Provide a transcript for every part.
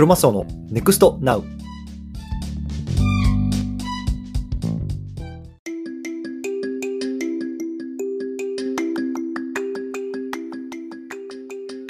クロマスオの NEXT NOW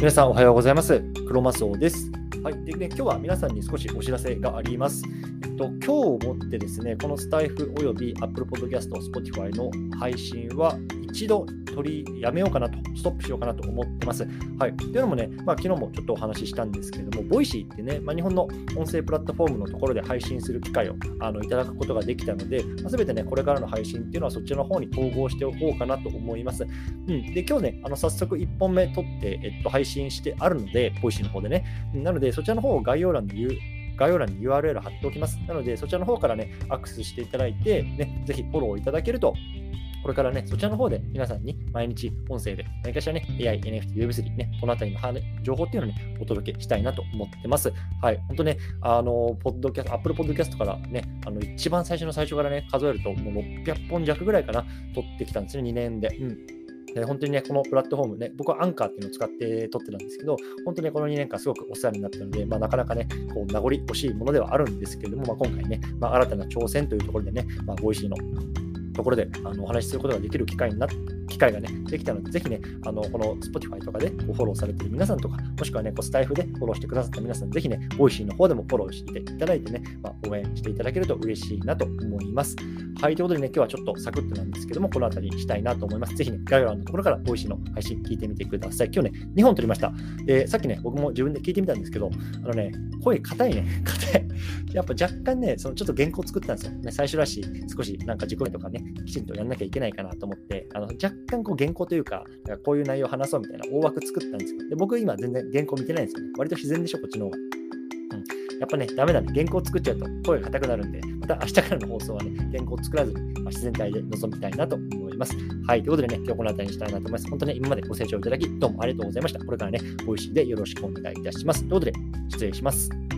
皆さんおはようございます。クロマスオです。はいでね、今日は皆さんに少しお知らせがあります。えっと、今日をもってですね、このスタイフおよび Apple Podcast、Spotify の配信は一度取りやめようかなと、ストップしようかなと思ってます。はい。というのもね、まあ、昨日もちょっとお話ししたんですけれども、ボイシーってね、まあ、日本の音声プラットフォームのところで配信する機会をあのいただくことができたので、まあ、全てね、これからの配信っていうのはそっちの方に統合しておこうかなと思います。うん。で、今日ね、あの早速1本目撮って、えっと、配信してあるので、ボイシーの方でね。なので、そちらの方を概要欄に概要欄に URL 貼っておきます。なので、そちらの方からね、アクセスしていただいて、ね、ぜひフォローいただけるとこれからね、そちらの方で皆さんに毎日音声で何かしらね、AI、NFT、Web3 ね、このあたりの情報っていうのをね、お届けしたいなと思ってます。はい。本当ね、あの、ポッドキャスト、Apple Podcast からね、あの、一番最初の最初からね、数えると、もう600本弱ぐらいかな、撮ってきたんですね、2年で。うん。で本当にね、このプラットフォームね、僕はアンカーっていうのを使って撮ってたんですけど、本当に、この2年間すごくお世話になったので、まあ、なかなかね、こう名残惜しいものではあるんですけれども、まあ、今回ね、まあ、新たな挑戦というところでね、まあ、ボイシーのところであのお話しすることができる機会にな機会がね、できたので、ぜひね、あのこの Spotify とかでフォローされている皆さんとか、もしくはね、こうスタイフでフォローしてくださった皆さん、ぜひね、ボイシーの方でもフォローしていただいてね、まあ、応援していただけると嬉しいなと思います。はい、ということでね、今日はちょっとサクッとなんですけども、この辺りにしたいなと思います。ぜひね、概要欄のところからボイシーの配信聞いてみてください。今日ね、2本撮りました。で、さっきね、僕も自分で聞いてみたんですけど、あのね、声硬いね、硬い。やっぱ若干ね、そのちょっと原稿作ったんですよ。ね、最初らしい、少しなんか自己とかね、きちんとやんなきゃいけないかなと思って、あの若干こう原稿というか、かこういう内容を話そうみたいな大枠作ったんですよ。で、僕今全然原稿見てないんですよね。割と自然でしょ、こっちの方が。うん。やっぱね、ダメだね。原稿作っちゃうと声が硬くなるんで、また明日からの放送はね、原稿作らずに、まあ、自然体で臨みたいなと思います。はい。ということでね、今日この辺りにしたいなと思います。本当ね、今までご清聴いただき、どうもありがとうございました。これからね、美味しいでよろしくお願いいたします。ということで、失礼します。